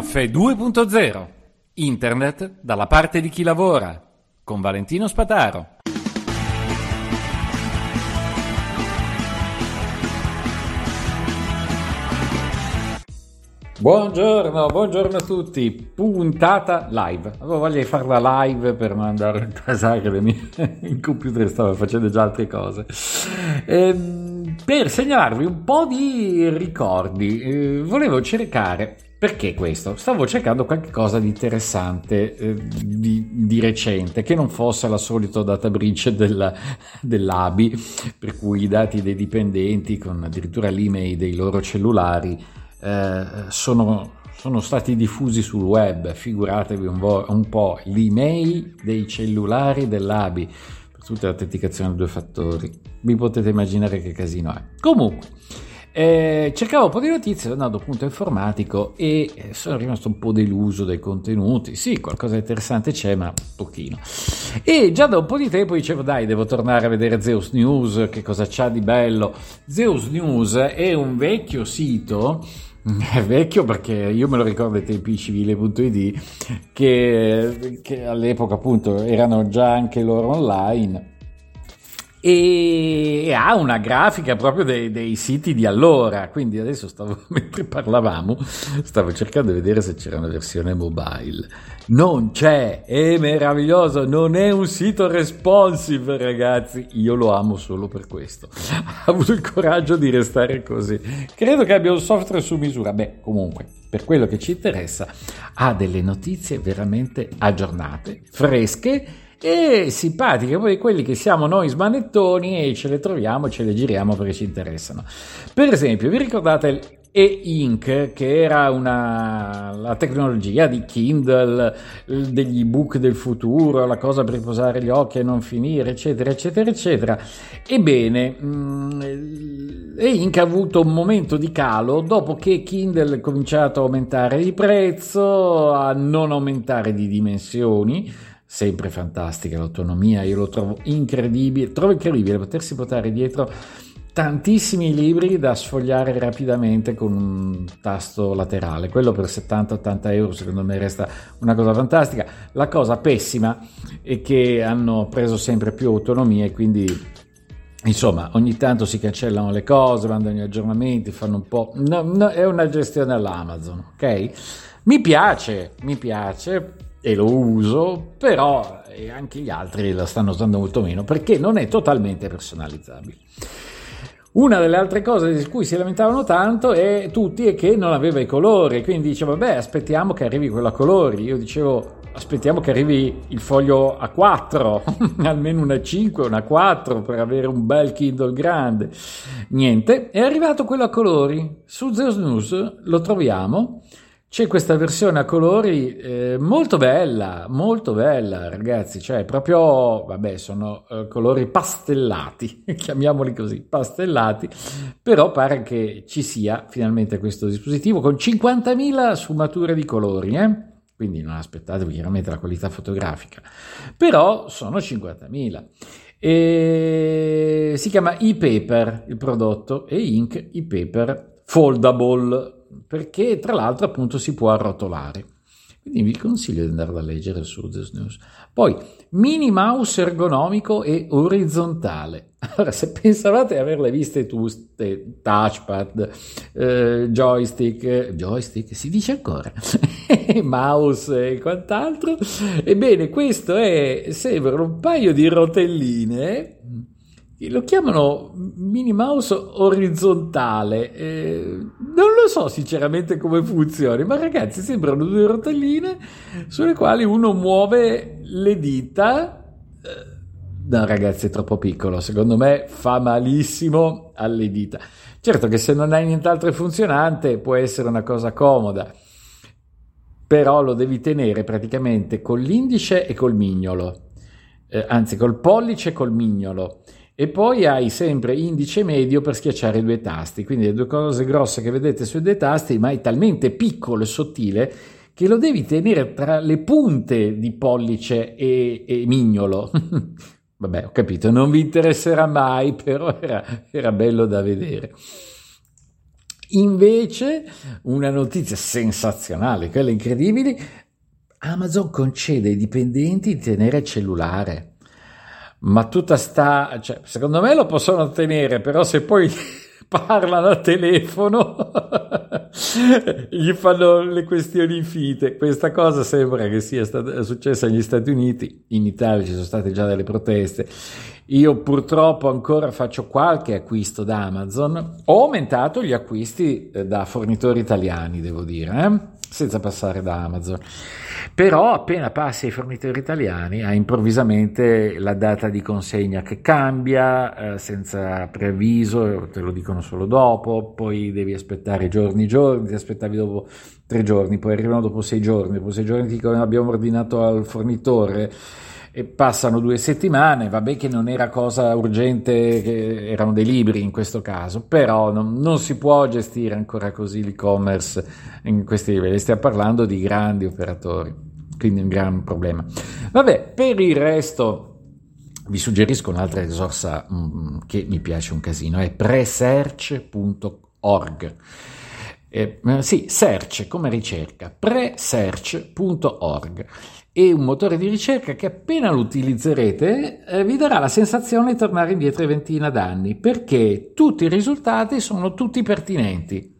Caffè 2.0 Internet dalla parte di chi lavora con Valentino Spataro. Buongiorno, buongiorno a tutti. Puntata live. Avevo voglia di farla live per non andare a intasare le mie. Il computer stava facendo già altre cose. Ehm, per segnalarvi un po' di ricordi, eh, volevo cercare. Perché questo? Stavo cercando qualcosa di interessante eh, di, di, recente, che non fosse la solita data breach della, dell'ABI, per cui i dati dei dipendenti, con addirittura l'email dei loro cellulari, eh, sono, sono, stati diffusi sul web. Figuratevi un, vo- un po' l'email dei cellulari dell'ABI per tutte le autenticazioni a due fattori. Vi potete immaginare che casino è. Comunque. Eh, cercavo un po' di notizie, andando appunto informatico e sono rimasto un po' deluso dai contenuti. Sì, qualcosa di interessante c'è, ma pochino. E già da un po' di tempo dicevo, dai, devo tornare a vedere Zeus News, che cosa c'ha di bello. Zeus News è un vecchio sito vecchio perché io me lo ricordo ai tempi civile.it che, che all'epoca appunto erano già anche loro online e ha una grafica proprio dei, dei, siti di allora. Quindi adesso stavo, mentre parlavamo, stavo cercando di vedere se c'era una versione mobile. Non c'è, è meraviglioso, non è un sito responsive, ragazzi. Io lo amo solo per questo. Ha avuto il coraggio di restare così. Credo che abbia un software su misura. Beh, comunque, per quello che ci interessa, ha delle notizie veramente aggiornate, fresche e simpatiche, poi quelli che siamo noi smanettoni e ce le troviamo e ce le giriamo perché ci interessano. Per esempio, vi ricordate e-ink che era una, la tecnologia di Kindle, degli ebook del futuro, la cosa per riposare gli occhi e non finire, eccetera, eccetera, eccetera. Ebbene, mm, e-ink ha avuto un momento di calo dopo che Kindle ha cominciato a aumentare di prezzo, a non aumentare di dimensioni sempre fantastica l'autonomia, io lo trovo incredibile, trovo incredibile potersi portare dietro tantissimi libri da sfogliare rapidamente con un tasto laterale. Quello per 70-80 euro secondo me resta una cosa fantastica. La cosa pessima è che hanno preso sempre più autonomia e quindi insomma ogni tanto si cancellano le cose, mandano gli aggiornamenti, fanno un po'... No, no, è una gestione all'Amazon, ok? Mi piace, mi piace e lo uso, però anche gli altri lo stanno usando molto meno perché non è totalmente personalizzabile. Una delle altre cose di cui si lamentavano tanto è tutti è che non aveva i colori, quindi dicevo, vabbè, aspettiamo che arrivi quello a colori. Io dicevo, aspettiamo che arrivi il foglio a 4, almeno una 5, una 4 per avere un bel Kindle grande. Niente, è arrivato quello a colori. Su Zeus News lo troviamo c'è questa versione a colori eh, molto bella, molto bella, ragazzi, cioè proprio, vabbè, sono eh, colori pastellati, chiamiamoli così, pastellati, però pare che ci sia finalmente questo dispositivo con 50.000 sfumature di colori, eh? quindi non aspettatevi chiaramente la qualità fotografica, però sono 50.000. E si chiama e-paper il prodotto e ink e-paper foldable perché tra l'altro appunto si può arrotolare. Quindi vi consiglio di andare a leggere su The News. Poi, mini mouse ergonomico e orizzontale. Allora, se pensavate di averle viste tutte, touchpad, eh, joystick, joystick si dice ancora, mouse e quant'altro, ebbene questo è, sembra un paio di rotelline lo chiamano mini mouse orizzontale. Eh, non lo so sinceramente come funzioni, ma ragazzi sembrano due rotelline sulle quali uno muove le dita eh, No, ragazzi, è troppo piccolo. Secondo me fa malissimo alle dita. Certo che se non hai nient'altro funzionante può essere una cosa comoda, però lo devi tenere praticamente con l'indice e col mignolo, eh, anzi col pollice e col mignolo. E poi hai sempre indice medio per schiacciare i due tasti, quindi le due cose grosse che vedete sui due tasti, ma è talmente piccolo e sottile che lo devi tenere tra le punte di pollice e, e mignolo. Vabbè, ho capito, non vi interesserà mai, però era, era bello da vedere. Invece, una notizia sensazionale, quella incredibile, Amazon concede ai dipendenti di tenere il cellulare. Ma tutta sta, cioè, secondo me lo possono tenere, però se poi parlano al telefono, gli fanno le questioni infinite. Questa cosa sembra che sia stata, successa negli Stati Uniti, in Italia ci sono state già delle proteste. Io purtroppo ancora faccio qualche acquisto da Amazon. Ho aumentato gli acquisti eh, da fornitori italiani, devo dire, eh? senza passare da Amazon. Però appena passi ai fornitori italiani hai improvvisamente la data di consegna che cambia eh, senza preavviso, te lo dicono solo dopo, poi devi aspettare giorni e giorni, ti aspettavi dopo tre giorni, poi arrivano dopo sei giorni, dopo sei giorni ti dicono abbiamo ordinato al fornitore e passano due settimane, vabbè che non era cosa urgente, erano dei libri in questo caso, però non, non, si può gestire ancora così l'e-commerce in questi livelli, stiamo parlando di grandi operatori, quindi un gran problema. Vabbè, per il resto vi suggerisco un'altra risorsa mm, che mi piace un casino, è presearch.org. Eh, sì, search come ricerca, presearch.org e un motore di ricerca che appena lo utilizzerete eh, vi darà la sensazione di tornare indietro ventina d'anni perché tutti i risultati sono tutti pertinenti.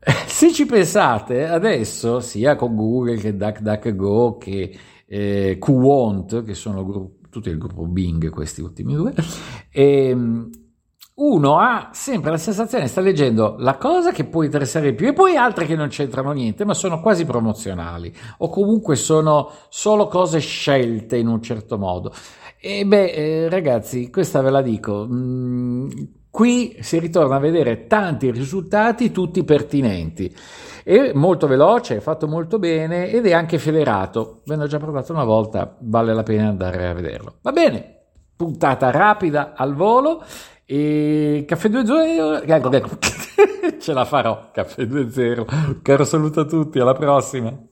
Se ci pensate adesso, sia con Google che DuckDuckGo che eh, QWant, che sono gruppi, tutti il gruppo Bing, questi ultimi due, ehm, uno ha sempre la sensazione, sta leggendo la cosa che può interessare di più e poi altre che non c'entrano niente, ma sono quasi promozionali o comunque sono solo cose scelte in un certo modo. E beh, eh, ragazzi, questa ve la dico. Mm, qui si ritorna a vedere tanti risultati, tutti pertinenti. È molto veloce, è fatto molto bene ed è anche federato. Ve l'ho già provato una volta, vale la pena andare a vederlo. Va bene, puntata rapida al volo e caffè 2-0, ecco, ecco. ce la farò, caffè 2-0. Caro saluto a tutti, alla prossima.